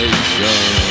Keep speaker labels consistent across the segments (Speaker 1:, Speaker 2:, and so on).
Speaker 1: Destination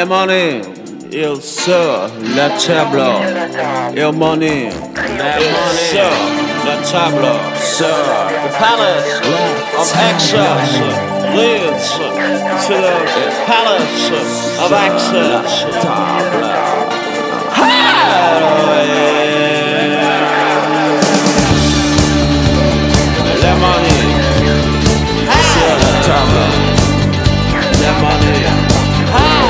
Speaker 2: e money, il sur le table. Il money, il sur le table. Sir, the palace of excess leads to the palace of access. Le money, Sir, the tableau. Le money,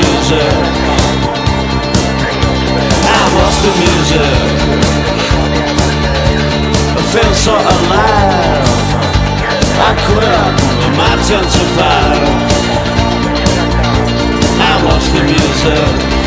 Speaker 2: music. I was the music. I felt so alive. I quit my ten to. I was the music.